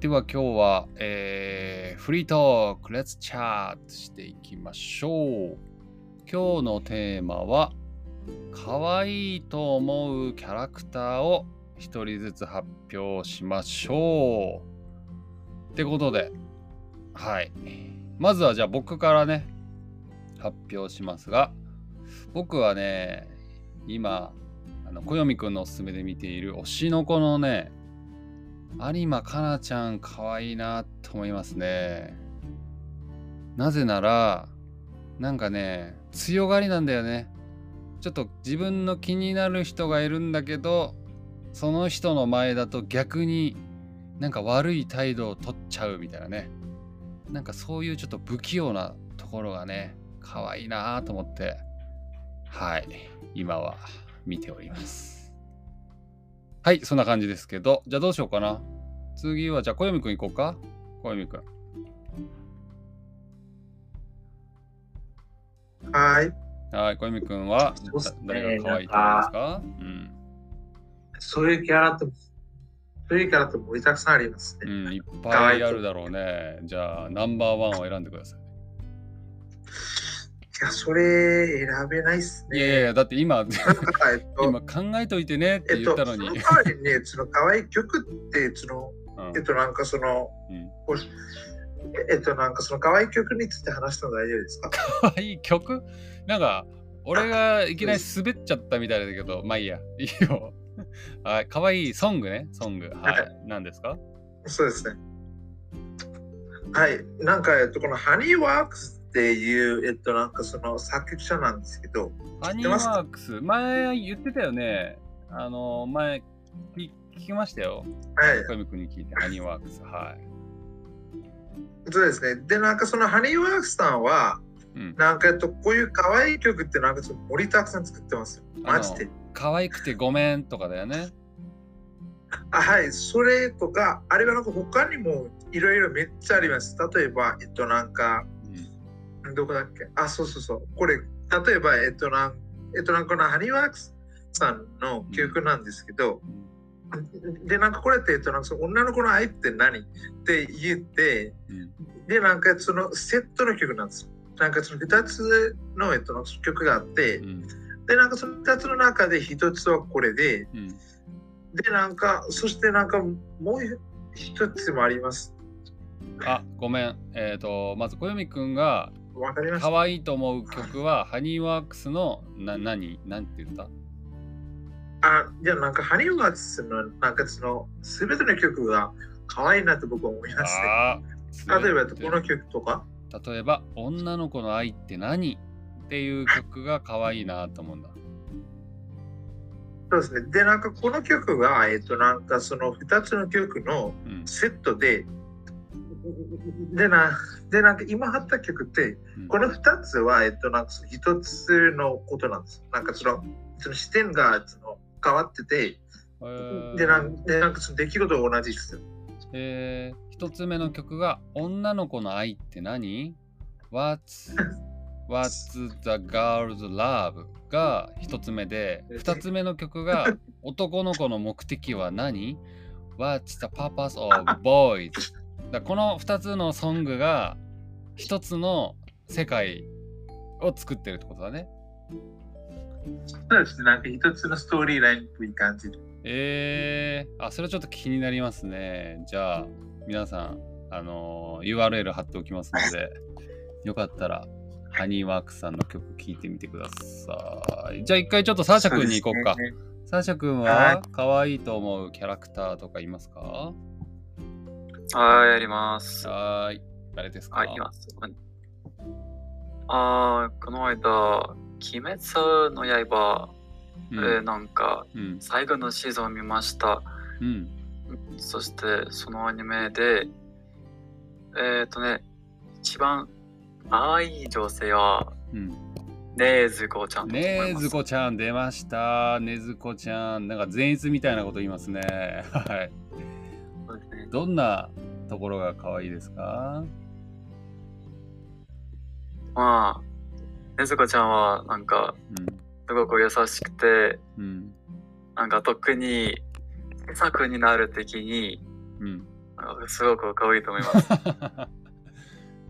では今日は、えーフリートーク、レッツチャートしていきましょう。今日のテーマは、可愛いと思うキャラクターを一人ずつ発表しましょう。ってことで、はい。まずはじゃあ僕からね、発表しますが、僕はね、今、あの小読くんのおすすめで見ている推しの子のね、有馬かなちゃん可愛いなと思いますね。なぜなら、なんかね、強がりなんだよね。ちょっと自分の気になる人がいるんだけど、その人の前だと逆になんか悪い態度を取っちゃうみたいなね。なんかそういうちょっと不器用なところがね、可愛いなと思って、はい、今は見ております。はい、そんな感じですけど、じゃあどうしようかな。次は、じゃあ小読くん行こうか。小読くん。はい。はい、小読くんは誰が可愛いと思いますか？うん。そういうキャラと、そういうキャラと盛りだくさんありますね。うん、いっぱいあるだろうね。じゃあ、ナンバーワンを選んでください。いや、それ選べないっすね。いやいや、だって今、えっと、今考えといてねってえっと、言ったのに。その代わりにね、その可愛い曲って、その、うんえっと、なんかその、うんえっと、なんかその可愛い曲について話しても大丈夫ですか？可愛い曲？なんか、俺がいきなり滑っちゃったみたいだけど、まあいいや。いいよ。はい、可愛いソングね、ソング。は。はい何ですか？そうですね。はい。なんか、えっと、このハニーワークスっていう、えっと、なんかその作曲者なんですけど、ハニーワークス。前言ってたよね。あの、前、聞聞きましたよ。はい。小山君に聞いて、ハニーワークス。はい。そうですね。で、なんかそのハニーワークスさんは、うん。なんかえっと、こういう可愛い曲ってなんかちょっと盛りだくさん作ってますよ。マジで。可愛くてごめんとかだよね。あはい、それとか、あれはなんか他にもいろいろめっちゃあります。例えば、えっとなんか、うんどこだっけ？あ、そうそうそう。これ、例えば、えっとなんえっとなんのハニーワークスさんの曲なんですけど、で、なんかこれって、えっとなんかその女の子の愛って何？って言って、うんで、なんかそのセットの曲なんですよ。なんかその2つの、えっと、なんか曲があって、うんで、なんかその2つの中で1つはこれで、うんで、なんか、そしてなんかもう一つもあります。あ、ごめん。えっ、と、まず小読くんがわかります可愛いと思う曲は、ハニーワークスのな何？なんて言った？あ、じゃあなんか、ハニーワークスの、なんかその、すべての曲が可愛いなと僕は思いますね。例えば、この曲とか、例えば「女の子の愛って何?」っていう曲が可愛いなと思うんだ。そうですね。で、なんかこの曲が、えっと、なんかその2つの曲のうんセットで、でな、で、なんか今貼った曲って、うんこの2つは、えっと、なんかその1つのことなんです。なんかその、その視点がその変わってて、えーでなんでなんかその出来事が同じですよ。えー一つ目の曲が「女の子の愛って何 ?What's, What's the girl's love?」が一つ目で二つ目の曲が 「男の子の目的は何 ?What's the purpose of boys?」だこの二つのソングが一つの世界を作ってるってことだね。そうですね。なんか一つのストーリーラインっぽい感じで。えー、あ、それちょっと気になりますね。じゃあ、皆さん、あのー URL 貼っておきますので、よかったら、ハニーワークスさんの曲聴いてみてください。じゃあ、一回ちょっとサーシャ君に行こうか。そうねサーシャ君はは可愛いと思うキャラクターとかいますか？はい、やります。はーい。誰ですか？はい、いきます。あー、この間、鬼滅の刃、うんえーなんか、うん。最後のシーズンを見ました。うん。そして、そのアニメで、えっ、とね、一番愛い女性は、うん。ねえずこちゃん。ねずこちゃん出ました。ねずこちゃん。なんか善逸みたいなこと言いますね。はい。どんなところが可愛いですか？まあ、ねずこちゃんは、なんか、すごく優しくて、うん。うん。なんか特に、作になるときに、うん。すごく可愛いと思います。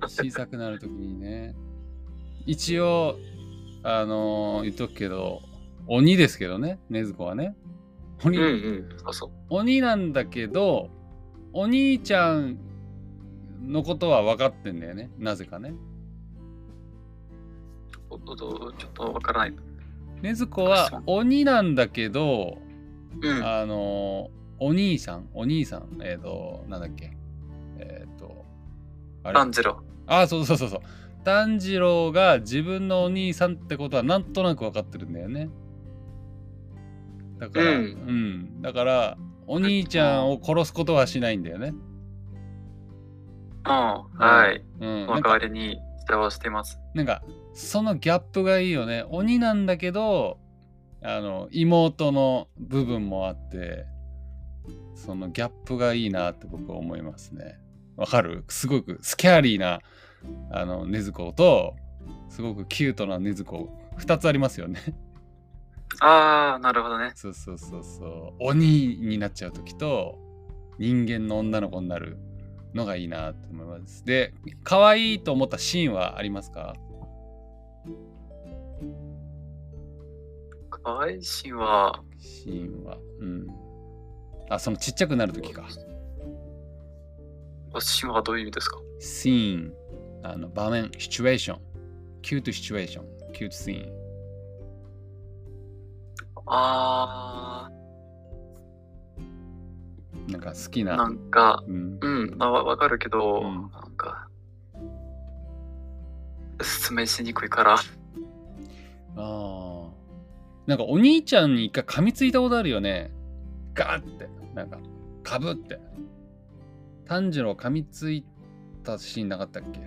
小さくなるときにね。一応、あのー言っとくけど、鬼ですけどね、禰豆子はね。鬼、うんうん。そうそう。鬼なんだけど、お兄ちゃんのことは分かってんだよね？なぜかね。ちょっとわからない。禰豆子は鬼なんだけど、うん。あのーお兄さん、お兄さん、えっ、と、なんだっけ？えっ、と、あれ？炭治郎。あ、そうそうそうそう。炭治郎が自分のお兄さんってことはなんとなく分かってるんだよね。だから、ううんん、だから、お兄ちゃんを殺すことはしないんだよね。うん。はい。うん。その代わりに期待をしています。なんかそのギャップがいいよね鬼なんだけどあの妹の部分もあってそのギャップがいいなって僕は思いますねわかる？すごくスキャーリーなあの禰豆子とすごくキュートな禰豆子2つありますよねああ、なるほどね。そうそうそうそう鬼になっちゃう時と人間の女の子になるのがいいなって思いますで可愛いと思ったシーンはありますか？可愛いシーンは、シーンは。うん。あ、そのちっちゃくなるときか。シーンはどういう意味ですか？シーン、あの場面、シチュエーション。Cute situation。Cute scene。あなんか好きー、な。なんか、うん。うん、あわわかるけど、うんなんか、説明しにくいから。ああ。なんかお兄ちゃんに一回噛みついたことあるよね。ガーって。なんか、かぶって。炭治郎噛みついたシーンなかったっけ？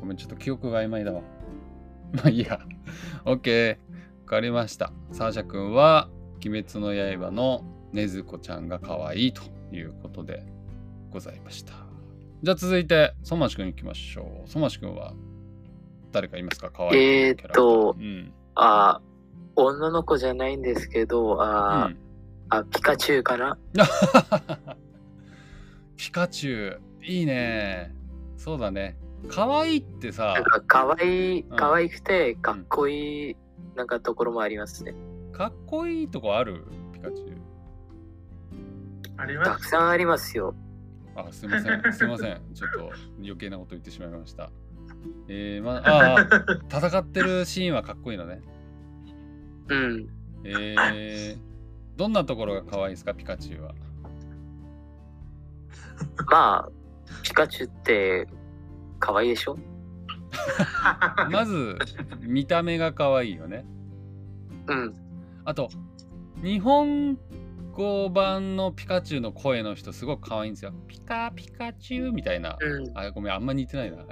ごめん、ちょっと記憶が曖昧だわ。まあいいや。OK。わかりました。サーシャ君は、鬼滅の刃の禰豆子ちゃんが可愛いということでございました。じゃあ続いて、ソマシ君行きましょう。ソマシ君は誰かいますか？可愛いえーっとうん。あ、女の子じゃないんですけど、あ、うんあピカチュウかな？ピカチュウ、いいね。そうだね。可愛いってさなん、か可愛い、うん可愛くてかっこいい、なんかところもありますね。かっこいいとこある？ピカチュウ。ありたくます。さんありますよ。あ、すいません。すいません。ちょっと余計なこと言ってしまいました。えー、まあ、ああ、戦ってるシーンはかっこいいのね。うん。えー、どんなところが可愛いですか、ピカチュウは。まあ、ピカチュウって可愛いでしょ？まず、見た目が可愛いよね。うん。あと、日本語版のピカチュウの声の人、すごく可愛いんですよ。ピカピカチュウみたいな。うん。あ、ごめん、あんま似てないな。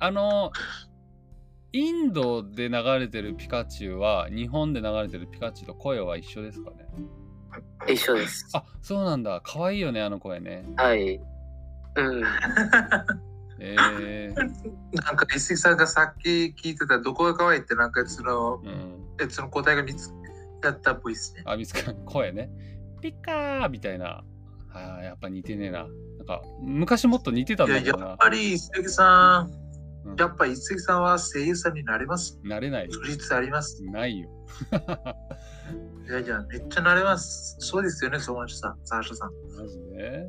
あの、インドで流れてるピカチュウは、日本で流れてるピカチュウと声は一緒ですかね？一緒です。あ、そうなんだ。可愛いよね、あの声ね。はい。うん。えー、なんか、石井さんがさっき聞いてたどこが可愛いって、なんかその、うん。えその答えが見つかったっぽいですね。あ、見つか声ね。ピカーみたいな。あーやっぱ似てねえな。なんか、昔もっと似てたんだけどなっ。ぱり石井さん、うんやっぱ石井さんは声優さんになれます。なれない。確実あります。ないよ。いやいや、めっちゃなれます。そうですよね、ソマシさん、サーシャさん。マジで？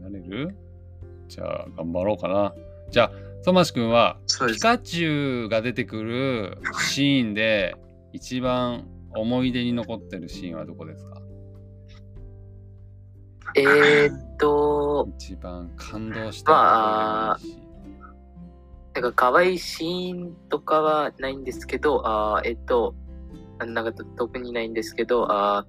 なれる？じゃあ、頑張ろうかな。じゃあ、トマシ君は。ピカチュウが出てくるシーンで一番思い出に残ってるシーンはどこですか？えーっと、一番感動したなんか可愛いシーンとかはないんですけど、あーえっと、なんかと特にないんですけど、あー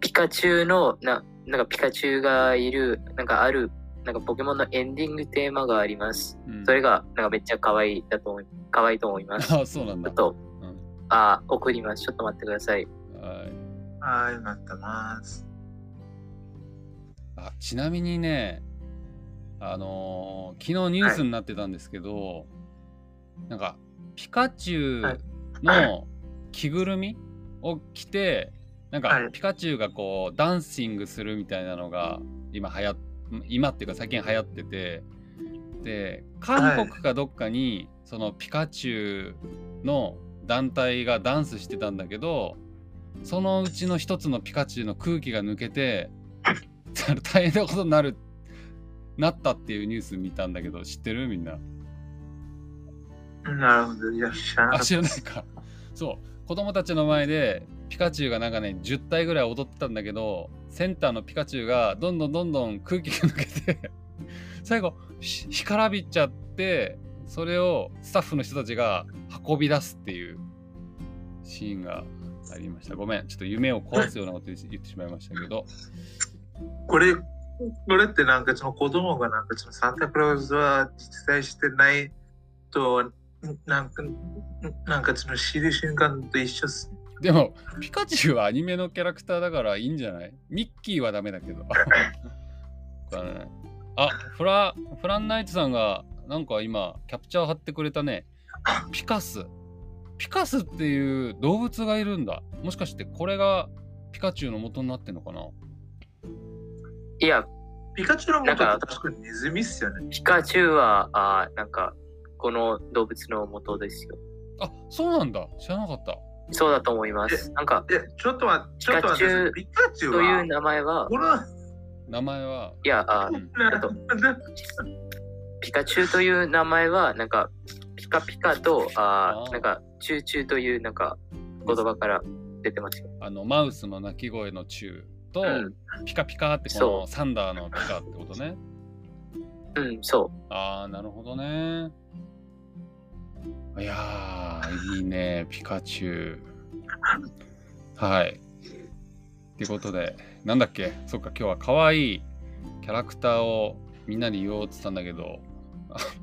ピカチュウのな、なんかピカチュウがいる、なんかある、なんかポケモンのエンディングテーマがあります。うんそれがなんかめっちゃ可愛いだと思い、可愛いと思います。ちあ、そうなんだょっ。と、うんあー送ります。ちょっと待ってください。はいはい、なってます。あちなみにね、あのー昨日ニュースになってたんですけど、なんかピカチュウの着ぐるみを着てなんか、はいピカチュウがこうダンシングするみたいなのが今流行っ今っていうか最近流行っててで韓国かどっかにそのピカチュウの団体がダンスしてたんだけどそのうちの一つのピカチュウの空気が抜けて 大変なことになるなったっていうニュース見たんだけど知ってるみんな？なるほど。いや、知らなかあ。知らないかそう子供たちの前でピカチュウがなんかね10体ぐらい踊ってたんだけどセンターのピカチュウがどんどんどんどん空気が抜けて 最後干からびちゃってそれをスタッフの人たちが運び出すっていうシーンがありましたごめんちょっと夢を壊すようなこと言ってしまいましたけどこれ、これってなんかその子供がなんかそのサンタクロースは実在してないと、なんか、なんかその知る瞬間と一緒。でもピカチュウはアニメのキャラクターだからいいんじゃない？ミッキーはダメだけど。あフラフランナイトさんがなんか今キャプチャー貼ってくれたね。ピカス。ピカスっていう動物がいるんだ。もしかしてこれがピカチュウの元になってんのかな？いや、ピカチュウの元なんかって確かにネズミっすよね。ピカチュウは、あーなんか、この動物の元ですよ。あそうなんだ。知らなかったそうだと思います。なんか、え、ちょっと待って、ちょっと待って、ピカチュウというは、名前は、名前は？いや、あうんあとピカチュウという名前は、なんか、ピカピカと、ああー。ーなんか、チューチューという、なんか、言葉から出てますよ。あのマウスの鳴き声のチュウと、うん、ピカピカってこそのサンダーのピカってことね。うん、そああ、なるほどね。いやー、いいね、ピカチュウ。はい。ってことで、なんだっけ、そっか、今日は可愛いキャラクターをみんなに言おうって言ったんだけど、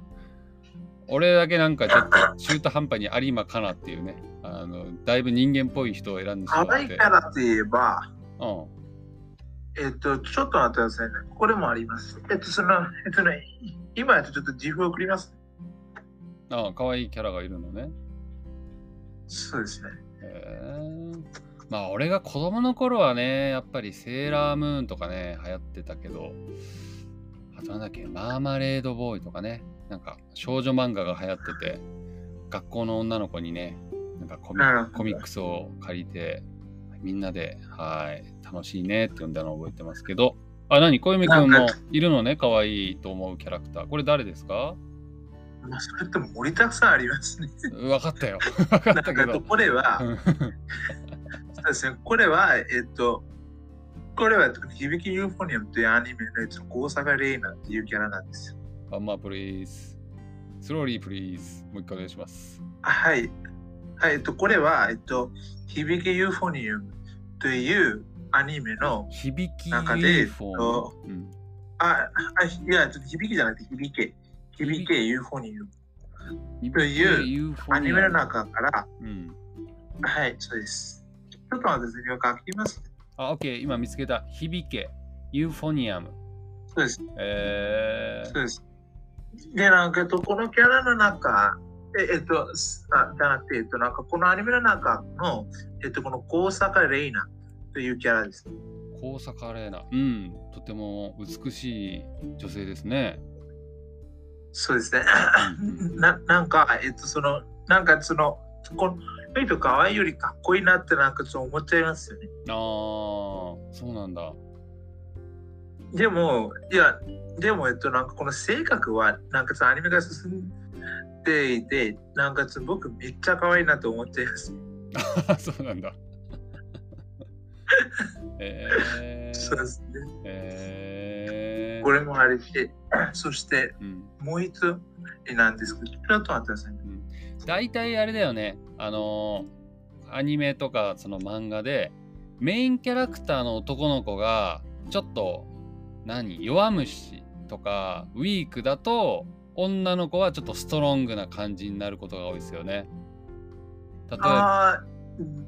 俺だけなんかちょっと中途半端に有馬かなっていうね、あのだいぶ人間っぽい人を選んでしまって可愛いキ。ャラって言えば、うん。えっと、ちょっと待ってくださいね。これもあります。えっと、その、えっとね、今やとちょっと自負を送ります。ああ、可愛いキャラがいるのね。そうですね。へえまあ俺が子供の頃はねやっぱりセーラームーンとかね流行ってたけどあとなんだっけマーマレードボーイとかねなんか少女漫画が流行ってて学校の女の子にねなんかコミコミックスを借りてみんなではい楽しいねって呼んだのを覚えてますけど。あ何？小泉くんもいるのね？可愛いと思うキャラクター。これ誰ですか？まあ、それって盛りだくさんありますね。分かったよ分かったけなんかどこれは、うんそうですね、これは、えっと、これは響きユーフォニアムというアニメのやつの高坂レイナっていうキャラなんですよ。 One more please。Slowly please。もう一回お願いします。はい。はい、えっと、これは、えっと、響きユーフォニアムというアニメの、響き中で UFO。うん、あ、あいや、ちょっと響きじゃなくて響け。響けユーフォニアム。響というアニメの中から、うん。はい、そうです。ちょっと待って、今書きます。あ、オッケー。今見つけた。響け。ユーフォニアム。そうです。えそうです。で、なんか、と、このキャラの中、ええっと、すあじゃなくて、えっと、なんか、このアニメの中の、えっと、この高坂レイナというキャラです。ー、高坂玲奈。うん。とても美しい女性ですね。そうですねうん。ななんか、えっと、その、なんか、その、この人可愛いよりかっこいいなって、なんか、そう思っちゃいますよね。ああ、そうなんだ。でも、いや、でも、えっと、なんか、この性格は、なんかさ、アニメが進んでいて、なんか、僕、めっちゃ可愛いなと思っちゃいます。あ そうなんだ。えー、そうですね。えー、これもあれで、そして、うん。もう一つなんですけど、ちょってくださいね。大体あれだよねあのーアニメとかその漫画でメインキャラクターの男の子がちょっと何？弱虫とかウィークだと女の子はちょっとストロングな感じになることが多いですよね。例えばああ、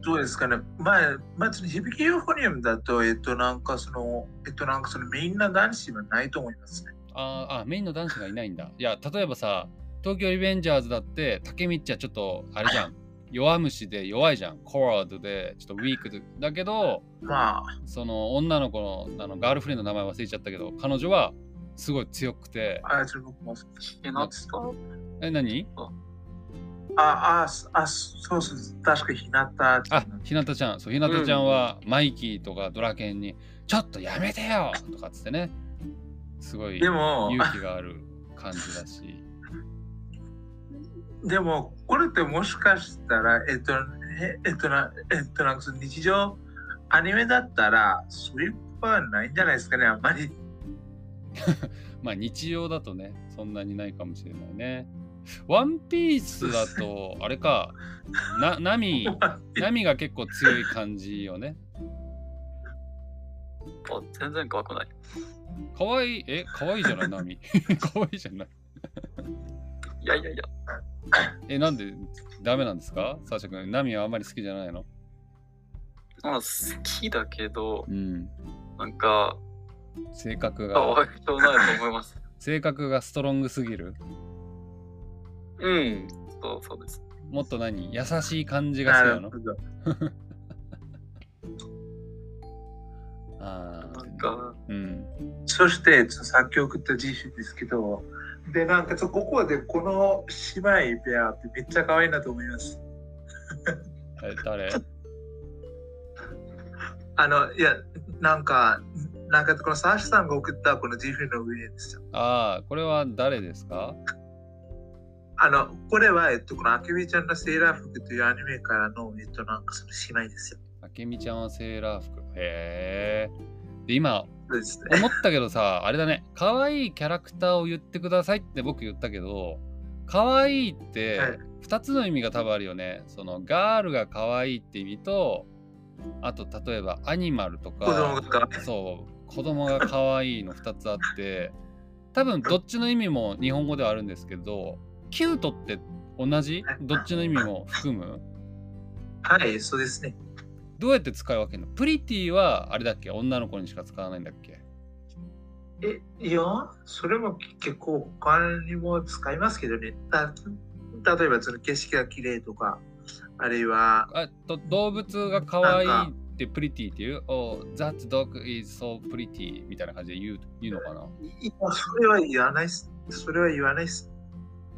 どうですかね？まあ、まず、響きユーフォニアムだと、えっと、なんかその、えっと、なんかそのメインな男子はないと思いますね。あーあメインの男子がいないんだ。いや例えばさ東京リベンジャーズだって竹道はちょっとあれじゃん弱虫で弱いじゃん。コワードで、ちょっとウィークで。だけど、まあ、その女の子のあのガールフレンドの名前忘れちゃったけど、彼女はすごい強くて、あ、ちょっと僕も。つかえ、何？あ、あ、すあ、そうそう、確かひなたちゃあん。、ひなたちゃん。そう、ひなたちゃんはマイキーとかドラケンに、ちょっとやめてよとかっつってね、すごいでも、勇気がある感じだし。でも、これってもしかしたら、えっと、ええっとな、えっと、なんかその日常、アニメだったら、そういうことはないんじゃないですかね、あんまり。まあ日常だとね、そんなにないかもしれないね。ワンピースだと、あれか、な、ナミ、ナミが結構強い感じよね。あ全然怖くない。かわいい、え、かわいいじゃない、ナミ。かわいいじゃない。いやいやいや、え、なんでダメなんですか？サーシャ君、ナミはあんまり好きじゃないの？まあ好きだけど、うん。なんか、性格かわが、いそうないと思います。性格がストロングすぎる？うん、そうそうです。もっと何？優しい感じがするの？あ あうん。そして、作曲って自身ですけど、で、なんか、ここでこの姉妹ペアってめっちゃ可愛いなと思います。え、誰？あの、いや、なんか、なんかこのサーシさんが送ったこのジフの上ですよ。ああ、これは誰ですか？あの、これは、えっと、このあけみちゃんのセーラー服というアニメからの、えっと、なんかその姉妹ですよ。あけみちゃんはセーラー服。へえ。で、今。思ったけどさ、あれだね、可愛いキャラクターを言ってくださいって僕言ったけど、可愛いってはい。2つの意味が多分あるよね。そのガールが可愛いって意味と、あと例えばアニマルとか、そう、子供が可愛いの2つあって、多分どっちの意味も日本語ではあるんですけど、キュートって同じ？どっちの意味も含む？はい、そうですね。どうやって使い分けるの？プリティはあれだっけ？女の子にしか使わないんだっけ？え、いや、それも結構他にも使いますけどね。た例えば、その景色が綺麗とか、あるいは、あと動物が可愛いってプリティっていう、oh, that dog is so pretty みたいな感じで言う言うのかな？いやそれは言わないっす。それは言わないっす。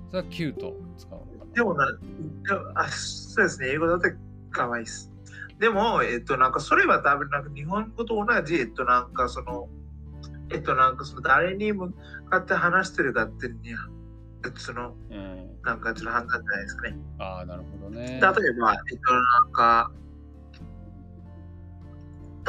それはキュート使うのかな？でもな、でもあそうですね、英語だと可愛いっす。でも、えっと、なんかそれは多分なんか日本語と同じ、えっと、なんかその、えっと、なんかその誰に向かって話してるかってに、えっと、その、うん。なんかちょっと判断じゃないですかね。ああ、なるほどね。例えば、えっと、なんか、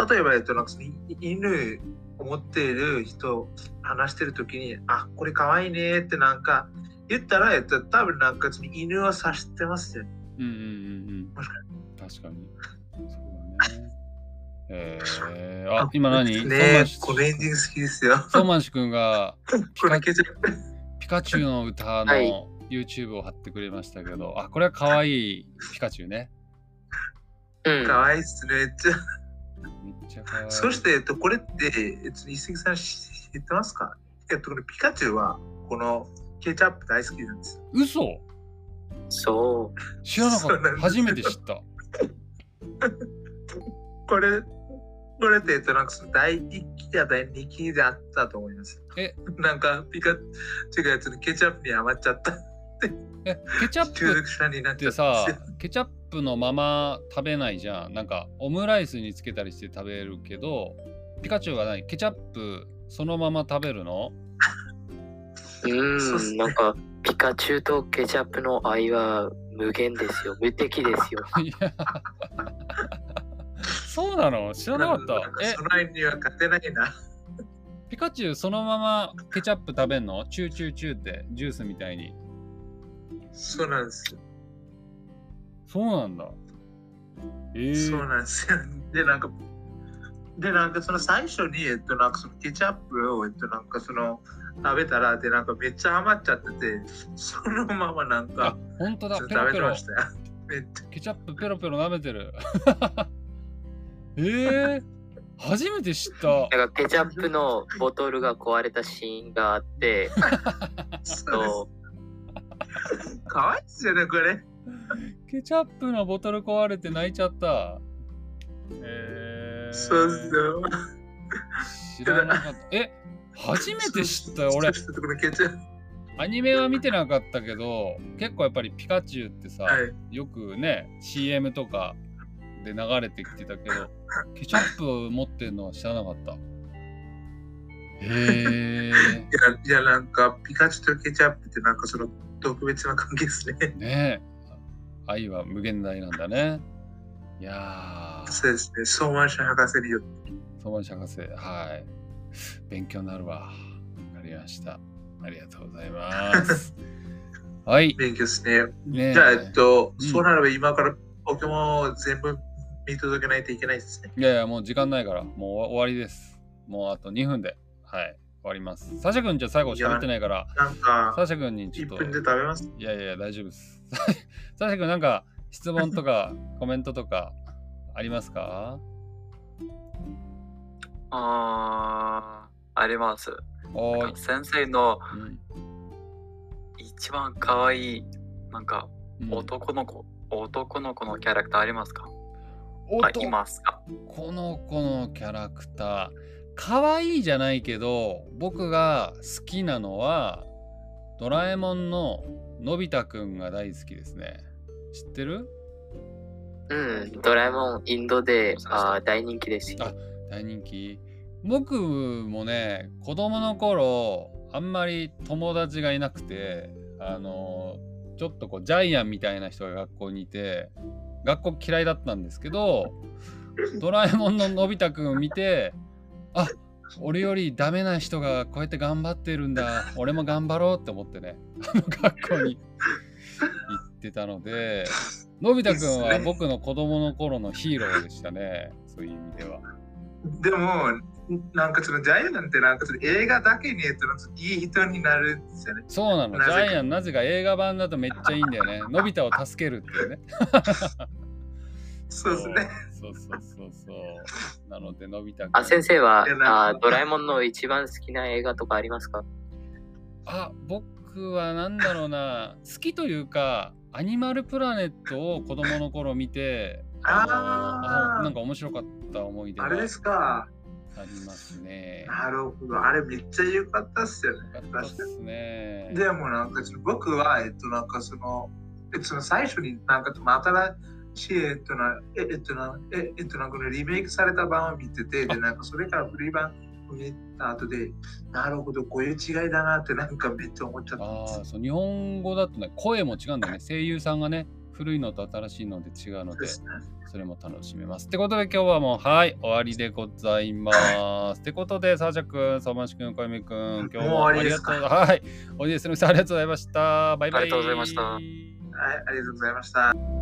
例えば、えっと、なんかそのい犬を持っている人、話してるときに、あ、これかわいいねってなんか言ったら、えっと、多分なんかその犬を指してますよね。うんうんうんうん。確かに。えー、あ、今何ねンシこのエンディング好きですよ。ソーマンシ君がピカ。ピカチュウの歌のはい YouTube を貼ってくれましたけど、あ、これは可愛いピカチュウね。うん。かわいいっすね。めっちゃめっちゃ可愛い。そして、えっと、これって、えっと、一石さん知ってますか？えっと、このピカチュウは、このケチャップ大好きなんですよ。嘘？そ知らなかった。初めて知った。これ、これって、えっと、なんかその第1期や第2期であったと思います。え？なんか、ピカチュウがやつにケチャップに余っちゃった。え、ケチャッ中プっってちゃったんさケチャップのまま食べないじゃん。なんかオムライスにつけたりして食べるけど、ピカチュウは何？ケチャップそのまま食べるの？う。ん。なんか、ピカチュウとケチャップの愛は無限ですよ。無敵ですよ。そうなの？知らなかった。え？そ、の愛には勝てないな。ピカチュウそのままケチャップ食べんの？チューチューチューってジュースみたいに。そうなんですよ。そうなんだ。えー、そうなんですよ。で、なんか、で、なんかその最初に、えっと、なんかそのケチャップを、えっと、なんかその食べたら、で、なんかめっちゃ余っちゃってて、そのままなんあか、、本当だ。食べてましたよ。めっちゃ。ケチャップペロペロ舐めてる。えー、初めて知った。なんかケチャップのボトルが壊れたシーンがあって、そうかわいいっすよね、これ。ケチャップのボトル壊れて泣いちゃった。えー、そうですよ。知らなかった。え、初めて知ったよ。俺、アニメは見てなかったけど、結構やっぱりピカチュウってさ、はい。よくね、CM とかで流れてきてたけど、ケチャップ持ってるのは知らなかった。へえいや、いやなんか、ピカチュウとケチャップってなんかその特別な関係ですね。ねえ。愛は無限大なんだね。いやー、そうですね。ソーマンシャ博士によって。相馬博士、はい。勉強になるわ。わかりました。ありがとうございます。はい。勉強ですね。ねえじゃあ、えっと、うんそうならば今からポケモンを全部見届けないといけないですね。いやいや、もう時間ないから、もう終わりです。もうあと2分で、はい、終わります。サシャ君じゃあ最後喋ってないから、なんか、サシャ君にちょ1っと、分で食べます？いやいや、大丈夫です。サシャ君なんか質問とか コメントとかありますか？あー、あります。おーい。先生のうん一番可愛い、なんかうん男の子、男の子のキャラクターありますか？あ、いますか？この子のキャラクター可愛いじゃないけど僕が好きなのはドラえもんののび太くんが大好きですね。知ってる？うん、ドラえもん、インドであー大人気ですよ。あ大人気？僕もね子供の頃あんまり友達がいなくてあのちょっとこうジャイアンみたいな人が学校にいて学校嫌いだったんですけど ドラえもんののび太くんを見てあ俺よりダメな人がこうやって頑張ってるんだ俺も頑張ろうって思ってねあの学校に行ってたのでのび太くんは僕の子供の頃のヒーローでしたねそういう意味では。でも、なんかそのジャイアンってなんかその映画だけに、えっと、いい人になるんですよね。そうなの、ジャイアン、なぜか映画版だとめっちゃいいんだよね。のび太を助けるっていうね。そうですね。そうそうそうそう。なので、のび太。あ、先生はあードラえもんの一番好きな映画とかありますか？あ、僕はなんだろうな、好きというか、アニマルプラネットを子供の頃見て、あのあーあなんか面白かった思い出あれですか。ますね。なるほど。あれめっちゃ良かったっすよね。よかったですね。でもなんか僕は、えっと、なんかその、えっと、その最初になんか新しい、えっとな、ええっとな、ええっとな、このリメイクされた版を見てて、で、なんかそれから古い版を見た後で、なるほど、こういう違いだなってなんかめっちゃ思っちゃったんであすあ、そう、日本語だとね、声も違うんだよね。声優さんがね、古いのと新しいので違うので。それも楽しめます。ってことで今日はもうはい終わりでございます。ってことでサーシャ君、相馬市君、小泉君、今日もありがとうはい。おいですみさんありがとうございました。バイバイ。ありがとうございましたはい、ありがとうございました。